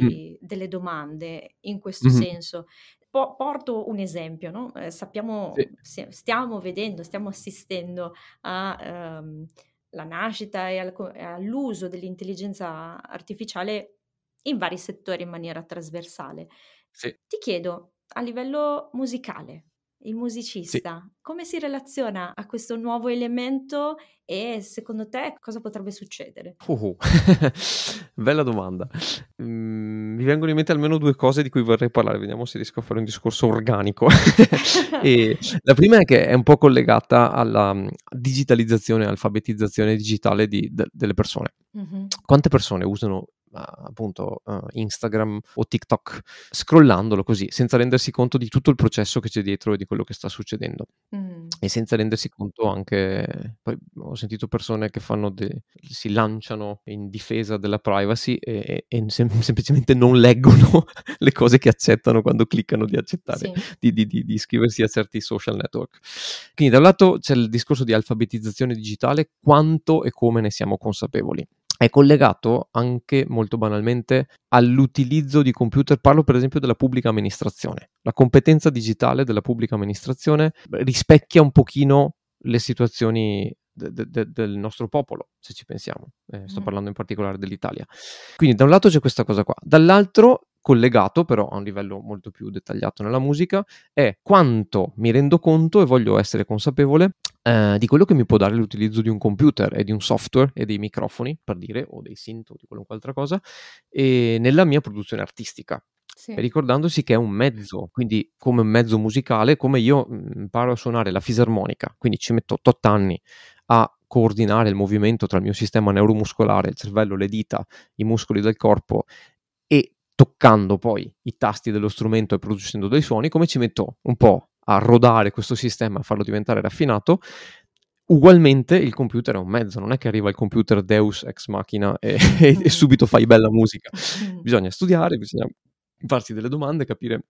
Mm. farsi delle domande in questo Mhm. senso. Po- porto un esempio, no? Eh, sappiamo, Sì. stiamo vedendo, stiamo assistendo alla nascita e al e all'uso dell'intelligenza artificiale in vari settori in maniera trasversale. Sì. Ti chiedo, a livello musicale, il Sì. musicista come si relaziona a questo nuovo elemento e secondo te cosa potrebbe succedere? Uh, [laughs] Bella domanda. Mm, vengono in mente almeno due cose di cui vorrei parlare, vediamo se riesco a fare un discorso organico. [laughs] La prima è che è un po' collegata alla mm, digitalizzazione, alfabetizzazione digitale di- de- delle persone. Mhm. Quante persone usano appunto ah, Instagram o TikTok scrollandolo così, senza rendersi conto di tutto il processo che c'è dietro e di quello che sta succedendo? Mm. E senza rendersi conto anche, poi ho sentito persone che fanno de- si lanciano in difesa della privacy e, e sem- [laughs] semplicemente non leggono [laughs] le cose che accettano quando cliccano di accettare, Sì. di, di- di- di iscriversi a certi social network. Quindi da un lato c'è il discorso di alfabetizzazione digitale, quanto e come ne siamo consapevoli. È collegato anche molto banalmente all'utilizzo di computer, parlo per esempio della pubblica amministrazione. La competenza digitale della pubblica amministrazione rispecchia un pochino le situazioni de- de- de- del nostro popolo, se ci pensiamo. Eh, sto parlando in particolare dell'Italia. Quindi da un lato c'è questa cosa qua, dall'altro collegato però a un livello molto più dettagliato nella musica è quanto mi rendo conto e voglio essere consapevole eh, di quello che mi può dare l'utilizzo di un computer e di un software e dei microfoni, per dire, o dei synth o di qualunque altra cosa, e nella mia produzione artistica. Sì. Ricordandosi che è un mezzo, quindi come un mezzo musicale, come io mm, imparo a suonare la fisarmonica, quindi ci metto 8 anni a coordinare il movimento tra il mio sistema neuromuscolare, il cervello, le dita, i muscoli del corpo toccando poi i tasti dello strumento e producendo dei suoni, come ci metto un po' a rodare questo sistema, a farlo diventare raffinato, ugualmente il computer è un mezzo, non è che arriva il computer Deus ex machina e, e- e subito fai bella musica. Mm. Bisogna studiare, bisogna farsi delle domande, capire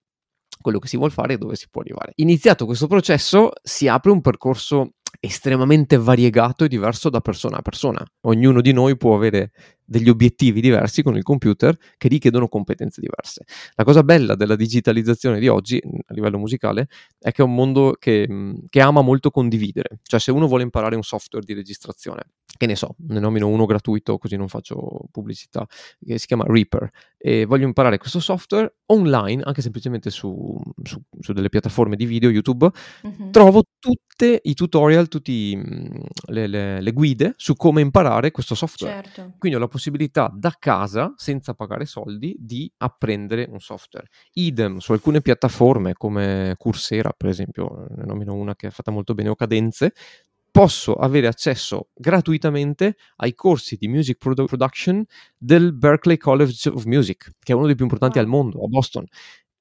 quello che si vuole fare e dove si può arrivare. Iniziato questo processo, si apre un percorso estremamente variegato e diverso da persona a persona. Ognuno di noi può avere degli obiettivi diversi con il computer che richiedono competenze diverse. La cosa bella della digitalizzazione di oggi a livello musicale è che è un mondo che, che ama molto condividere. Cioè se uno vuole imparare un software di registrazione, che ne so, ne nomino uno gratuito così non faccio pubblicità, che si chiama Reaper, e voglio imparare questo software online, anche semplicemente su, su- su delle piattaforme di video, YouTube, Mhm. trovo tutti i tutorial, tutte le, le- le guide su come imparare questo software. Certo. Quindi ho la possibilità da casa, senza pagare soldi, di apprendere un software. Idem su alcune piattaforme come Coursera, per esempio, ne nomino una che è fatta molto bene, o Cadenze, posso avere accesso gratuitamente ai corsi di music produ- production del Berklee College of Music, che è uno dei più importanti Wow. al mondo, a Boston.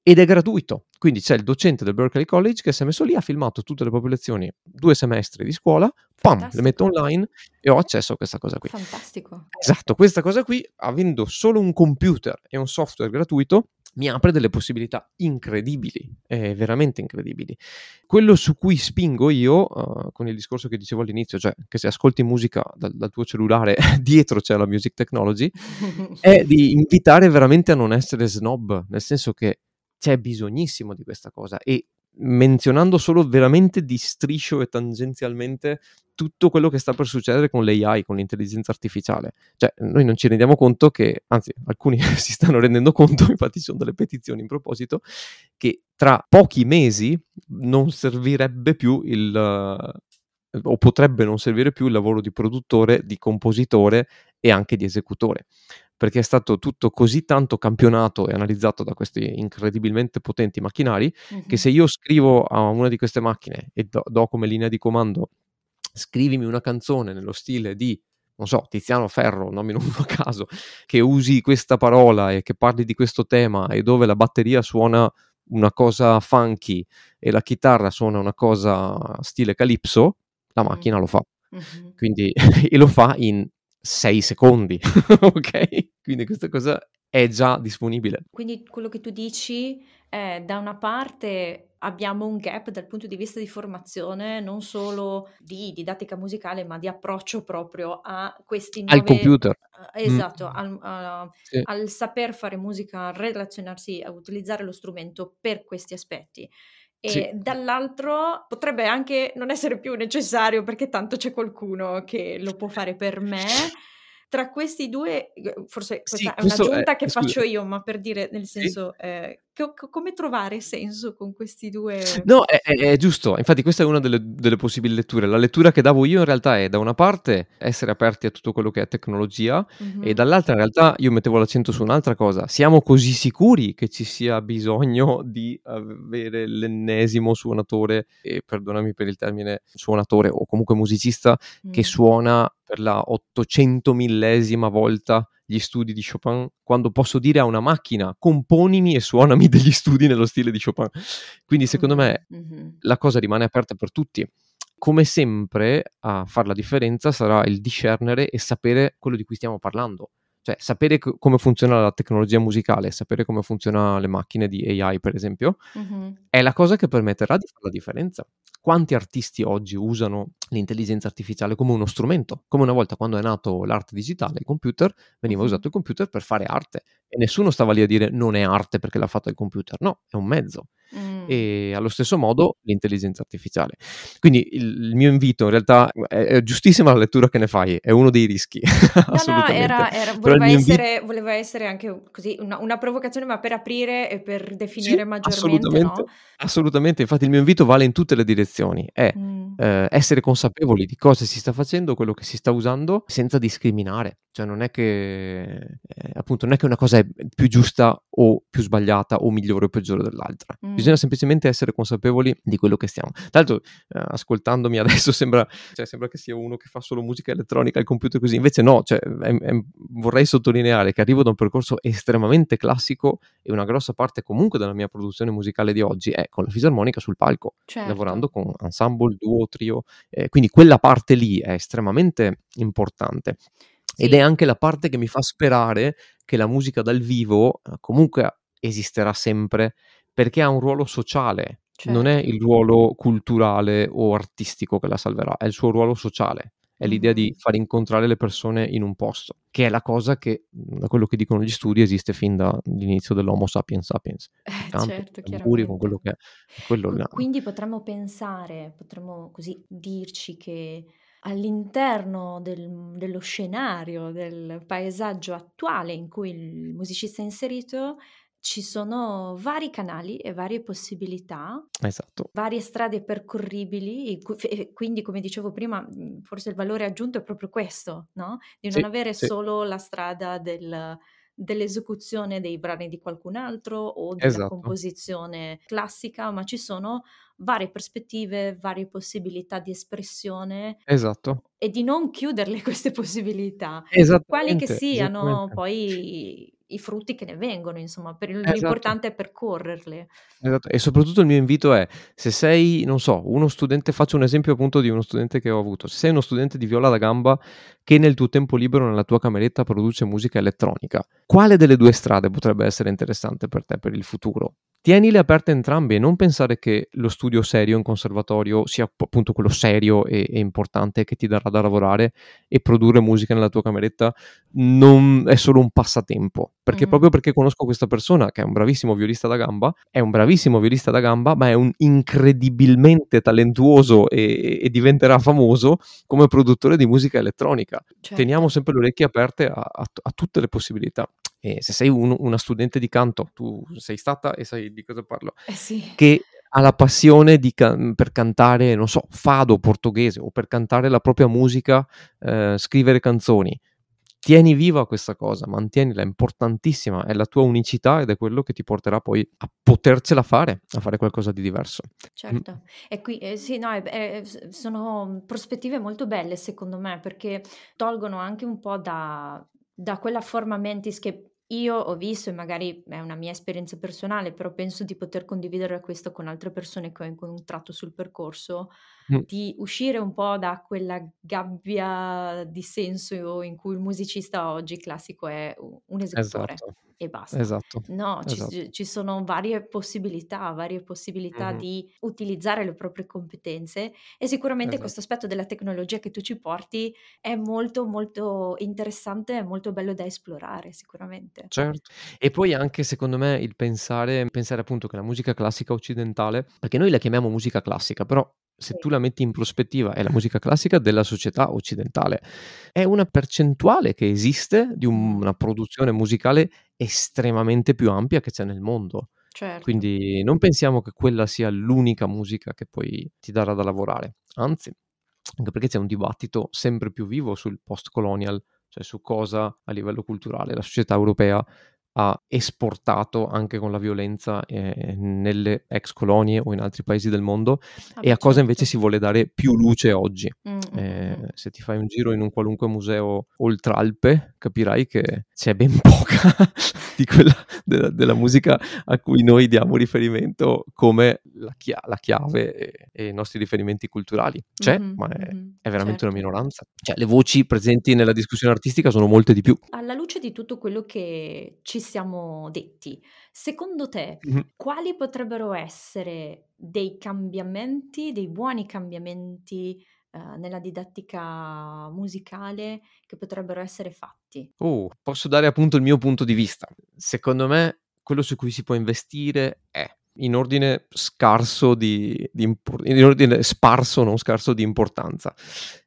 Ed è gratuito. Quindi c'è il docente del Berkeley College che si è messo lì, ha filmato tutte le proprie lezioni, due semestri di scuola, pam, le metto online e ho accesso a questa cosa qui. Fantastico. Esatto, questa cosa qui, avendo solo un computer e un software gratuito, mi apre delle possibilità incredibili, eh, veramente incredibili. Quello su cui spingo io, eh, con il discorso che dicevo all'inizio, cioè che se ascolti musica dal, dal tuo cellulare, [laughs] dietro c'è la music technology, [laughs] è di invitare veramente a non essere snob, nel senso che c'è bisognissimo di questa cosa e menzionando solo veramente di striscio e tangenzialmente tutto quello che sta per succedere con l'AI, con l'intelligenza artificiale. Cioè, noi non ci rendiamo conto che, anzi, alcuni [laughs] si stanno rendendo conto, [laughs] infatti ci sono delle petizioni in proposito, che tra pochi mesi non servirebbe più il, o potrebbe non servire più il lavoro di produttore, di compositore e anche di esecutore, perché è stato tutto così tanto campionato e analizzato da questi incredibilmente potenti macchinari mm-hmm. che se io scrivo a una di queste macchine e do, do come linea di comando scrivimi una canzone nello stile di non so, Tiziano Ferro, nomino uno a caso, che usi questa parola e che parli di questo tema e dove la batteria suona una cosa funky e la chitarra suona una cosa stile calypso, la macchina lo fa. Mm-hmm. Quindi, [laughs] e lo fa in 6 secondi, [laughs] ok? Quindi questa cosa è già disponibile. Quindi quello che tu dici è da una parte abbiamo un gap dal punto di vista di formazione, non solo di didattica musicale, ma di approccio proprio a questi nuovi... Al computer. Uh, esatto, mm. al, uh, sì. al saper fare musica, relazionarsi, a utilizzare lo strumento per questi aspetti e sì. dall'altro potrebbe anche non essere più necessario perché tanto c'è qualcuno che lo può fare per me. Tra questi due, forse questa sì, è un'aggiunta è, che scusa. faccio io, ma per dire nel senso, sì. eh, co- come trovare senso con questi due? No, è, è, è giusto, infatti questa è una delle, delle, possibili letture. La lettura che davo io in realtà è da una parte essere aperti a tutto quello che è tecnologia mm-hmm. e dall'altra in realtà io mettevo l'accento su un'altra cosa. Siamo così sicuri che ci sia bisogno [laughs] di avere l'ennesimo suonatore, e perdonami per il termine suonatore o comunque musicista, mm. che suona per la 800 millesima volta gli studi di Chopin, quando posso dire a una macchina componimi e suonami [laughs] degli studi nello stile di Chopin. Quindi secondo me mm-hmm. la cosa rimane aperta per tutti. Come sempre a fare la differenza sarà il discernere e sapere quello di cui stiamo parlando. Cioè, sapere c- come funziona la tecnologia musicale, sapere come funzionano le macchine di AI, per esempio, mm-hmm. è la cosa che permetterà di fare la differenza. Quanti artisti oggi usano l'intelligenza artificiale come uno strumento? Come una volta quando è nato l'arte digitale, il computer, veniva mm-hmm. usato il computer per fare arte. E nessuno stava lì a dire non è arte perché l'ha fatto il computer. No, è un mezzo. Mm. E allo stesso modo l'intelligenza artificiale. Quindi il, il mio invito in realtà è, è, giustissima la lettura che ne fai, è uno dei rischi. [laughs] No, no, era, era, voleva, essere, invito... voleva, essere, anche così una, una, provocazione, ma per aprire e per definire sì, maggiormente. Assolutamente, no? assolutamente, infatti il mio invito vale in tutte le direzioni, è mm. eh, essere consapevoli di cosa si sta facendo, quello che si sta usando, senza discriminare. Cioè non è che, eh, appunto, non è che una cosa è più giusta o più sbagliata o migliore o peggiore dell'altra. Mm. Bisogna semplicemente essere consapevoli di quello che stiamo. Tra l'altro, eh, ascoltandomi [laughs] adesso sembra, cioè, sembra, che sia uno che fa solo musica elettronica al computer così. Invece no, cioè, è, è, vorrei sottolineare che arrivo da un percorso estremamente classico e una grossa parte comunque della mia produzione musicale di oggi è con la fisarmonica sul palco, certo. lavorando con ensemble, duo, trio. Eh, quindi quella parte lì è estremamente importante. Ed è anche la parte che mi fa sperare che la musica dal vivo eh, comunque esisterà sempre perché ha un ruolo sociale, certo. non è il certo. ruolo culturale o artistico che la salverà, è il suo ruolo sociale. È mm-hmm. l'idea di far incontrare le persone in un posto, che è la cosa che, mhmm, da quello che dicono gli studi, esiste fin dall'inizio dell'Homo sapiens sapiens. Eh, Canto, certo, con quello che è. Quello Qu- quindi potremmo pensare, potremmo così dirci che all'interno del, dello scenario, del paesaggio attuale in cui il musicista è inserito, ci sono vari canali e varie possibilità, esatto. varie strade percorribili, e quindi come dicevo prima, mhmm, forse il valore aggiunto è proprio questo, no? Di non sì, avere sì. solo la strada del, dell'esecuzione dei brani di qualcun altro o della esatto. composizione classica, ma ci sono varie prospettive, varie possibilità di espressione. Esatto. E di non chiuderle [laughs] queste possibilità, quali che siano poi i frutti che ne vengono, insomma, per esatto. l'importante è percorrerle. Esatto, e soprattutto il mio invito è, se sei, non so, uno studente, faccio un esempio appunto di uno studente che ho avuto, se sei uno studente di viola da gamba che nel tuo tempo libero nella tua cameretta produce musica elettronica, quale delle due strade potrebbe essere interessante per te per il futuro? Tienile aperte entrambe e non pensare che lo studio serio in conservatorio sia appunto quello serio e, e, importante che ti darà da lavorare e produrre musica nella tua cameretta non è solo un passatempo. Perché mm. proprio perché conosco questa persona che è un bravissimo violista da gamba, è un bravissimo violista da gamba, ma è un incredibilmente talentuoso e, e diventerà famoso come produttore di musica elettronica. Certo. Teniamo sempre le orecchie aperte a, a, a tutte le possibilità. E se sei un, una studente di canto, tu sei stata e sai di cosa parlo, eh sì. che ha la passione can- per cantare, non so, fado portoghese o per cantare la propria musica, eh, scrivere canzoni. Tieni viva questa cosa, mantienila, è importantissima, è la tua unicità ed è quello che ti porterà poi a potercela fare, a fare qualcosa di diverso. Certo, mm. e qui eh, sì, no, è, sono prospettive molto belle secondo me perché tolgono anche un po' da, da quella forma mentis che io ho visto, e magari è una mia esperienza personale, però penso di poter condividere questo con altre persone che ho incontrato sul percorso, Mh. di uscire un po' da quella gabbia di senso in cui il musicista oggi classico è un esecutore Esatto, e basta. esatto, No, ci esatto. ci sono varie possibilità, varie possibilità Mh-mh. di utilizzare le proprie competenze e sicuramente Esatto. questo aspetto della tecnologia che tu ci porti è molto, molto interessante e molto bello da esplorare sicuramente. Certo. E poi anche secondo me il pensare pensare appunto che la musica classica occidentale perché noi la chiamiamo musica classica, però se tu la metti in prospettiva è la musica classica della società occidentale. È una percentuale che esiste di una produzione musicale estremamente più ampia che c'è nel mondo. Certo. Quindi non pensiamo che quella sia l'unica musica che poi ti darà da lavorare. Anzi, anche perché c'è un dibattito sempre più vivo sul post colonial, cioè su cosa a livello culturale la società europea ha esportato anche con la violenza, ehm, nelle ex colonie o in altri paesi del mondo Ah e a cosa invece certo. si vuole dare più luce oggi. Mh, mh, mh, Ehm, mh. se ti fai un giro in un qualunque museo oltralpe, capirai che c'è ben [laughs] poca di quella della della musica a cui noi diamo riferimento come la chia la chiave e e i nostri riferimenti culturali. C'è, Mh-mh, ma è mh-mh, è veramente una certo. minoranza. Cioè le voci presenti nella discussione artistica sono molte di più. Alla luce di tutto quello che ci siamo detti, secondo te Mh-mh. quali potrebbero essere dei cambiamenti, dei buoni cambiamenti, ehm, nella didattica musicale che potrebbero essere fatti? Oh, posso dare appunto il mio punto di vista. Secondo me quello su cui si può investire è in ordine scarso di di impor in ordine sparso, non scarso di importanza.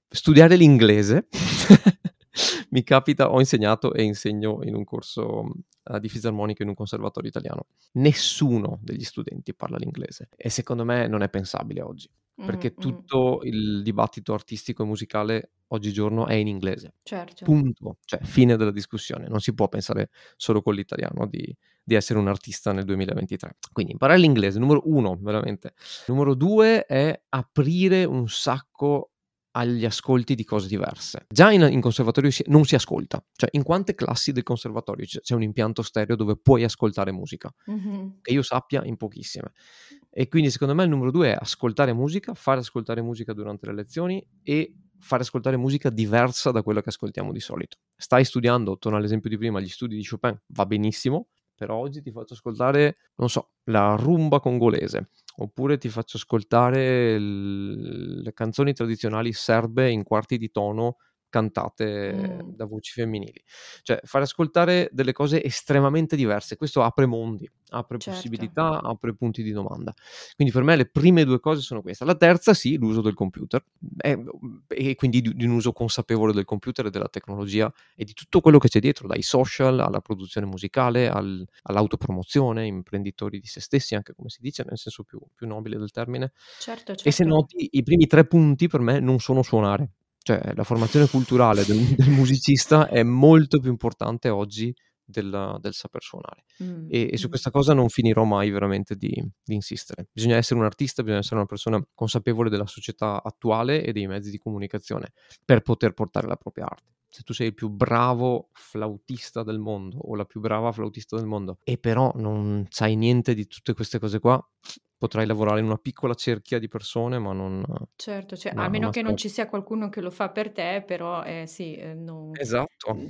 Studiare l'inglese. [laughs] [laughs] Mi capita ho insegnato e insegno in un corso, uhm, di fisarmonica in un conservatorio italiano. Nessuno degli studenti parla l'inglese e secondo me non è pensabile oggi, Mh, perché mh. tutto il dibattito artistico e musicale oggigiorno è in inglese. Certo. Punto. Cioè fine della discussione. Non si può pensare solo con l'italiano di di essere un artista nel 2023. Quindi imparare l'inglese, numero 1 veramente. Numero 2 è aprire un sacco agli ascolti di cose diverse. Già in in conservatorio si non si ascolta. Cioè in quante classi del conservatorio c'è c'è un impianto stereo dove puoi ascoltare musica? Mh-mh. Che io sappia in pochissime. E quindi secondo me il numero 2 è ascoltare musica, fare ascoltare musica durante le lezioni e fare ascoltare musica diversa da quella che ascoltiamo di solito. Stai studiando, torno all'esempio di prima, gli studi di Chopin, va benissimo, però oggi ti faccio ascoltare, non so, la rumba congolese, oppure ti faccio ascoltare l le canzoni tradizionali serbe in quarti di tono cantate Mh. da voci femminili. Cioè fare ascoltare delle cose estremamente diverse. Questo apre mondi, apre Certo. possibilità, apre punti di domanda. Quindi per me le prime 2 cose sono queste. La terza sì, l'uso del computer, ehm, e quindi di di un uso consapevole del computer e della tecnologia e di tutto quello che c'è dietro, dai social alla produzione musicale, al all'autopromozione, imprenditori di se stessi, anche come si dice, nel senso più più nobile del termine. Certo, E se certo. noti i primi 3 punti per me non sono suonare. Cioè la formazione culturale del [laughs] del musicista è molto più importante oggi del del saper suonare. Mh, E e su mh. questa cosa non finirò mai veramente di di insistere. Bisogna essere un artista, bisogna essere una persona consapevole della società attuale e dei mezzi di comunicazione per poter portare la propria arte. Se tu sei il più bravo flautista del mondo o la più brava flautista del mondo e però non sai niente di tutte queste cose qua, potrai lavorare in una piccola cerchia di persone, ma non Certo, cioè a una meno che non ci sia qualcuno che lo fa per te, però, ehm, sì, ehm, non Esatto,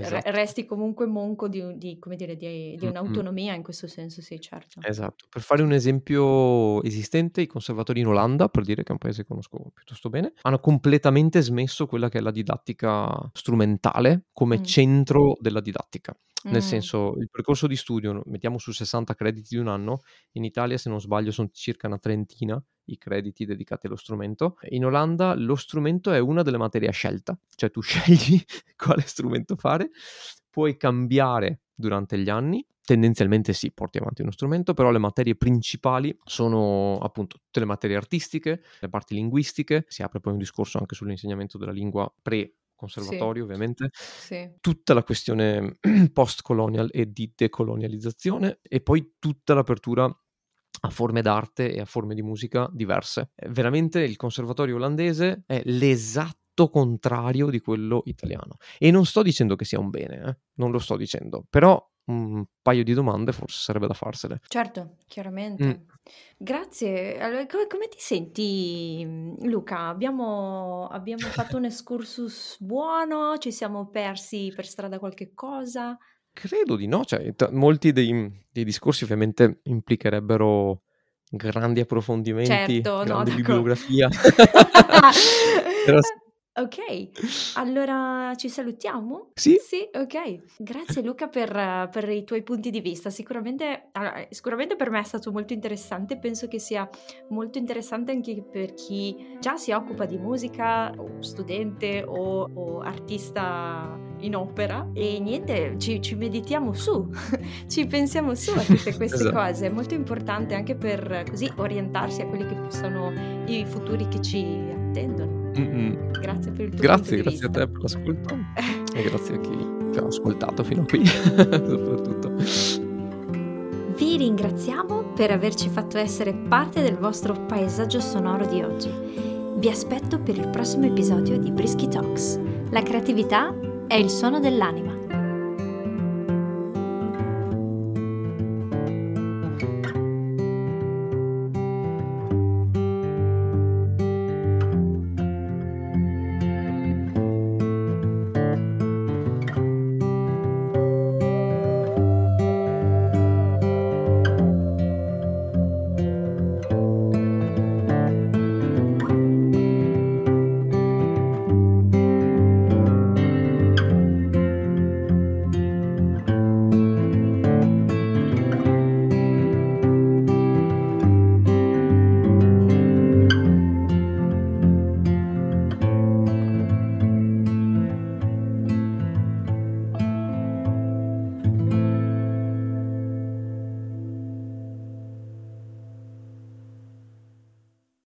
re esatto. resti comunque monco di di come dire, di di un'autonomia in questo senso, sì, certo. Esatto. Per fare un esempio esistente, i conservatori in Olanda, per dire che è un paese che conosco piuttosto bene, hanno completamente smesso quella che è la didattica strumentale come Mh. centro della didattica. Nel Mh. senso, il percorso di studio, mettiamo su 60 crediti di un anno, in Italia se non sbaglio son circa una trentina i crediti dedicati allo strumento. In Olanda lo strumento è una delle materie a scelta, cioè tu [laughs] scegli quale strumento fare, puoi cambiare durante gli anni, tendenzialmente sì, porti avanti uno strumento, però le materie principali sono appunto tutte le materie artistiche, le parti linguistiche, si apre poi un discorso anche sull'insegnamento della lingua pre Sì. conservatorio ovviamente, Sì. tutta la questione [clears throat] post-colonial e di decolonializzazione e poi tutta l'apertura a forme d'arte e a forme di musica diverse. Veramente il conservatorio olandese è l'esatto contrario di quello italiano. E non sto dicendo che sia un bene, eh, non lo sto dicendo, però un paio di domande forse sarebbe da farsele. Certo, chiaramente. Grazie. Allora come come ti senti, Luca? Abbiamo abbiamo [laughs] fatto un excursus buono? Ci siamo persi per strada qualche cosa? Credo di no, cioè t molti dei dei discorsi ovviamente implicherebbero grandi approfondimenti, Certo, no, grande d'acco bibliografia. [laughs] [laughs] Però Okay, allora ci salutiamo? Sì. Sì, okay. Grazie Luca per per i tuoi punti di vista. Sicuramente allora, sicuramente per me è stato molto interessante, penso che sia molto interessante anche per chi già si occupa di musica, o studente o o artista in opera e niente, ci ci meditiamo su, [laughs] ci pensiamo su a tutte queste Esa cose. È molto importante anche per, così, orientarsi a quelli che sono i futuri che ci attendono. Mh-mh. Grazie per il tuo Grazie, grazie a te per l'ascolto [laughs] e grazie a chi ci ha ascoltato fino a qui [laughs] soprattutto. Vi ringraziamo per averci fatto essere parte del vostro paesaggio sonoro di oggi. Vi aspetto per il prossimo episodio di Brisky Talks. La creatività è il suono dell'anima.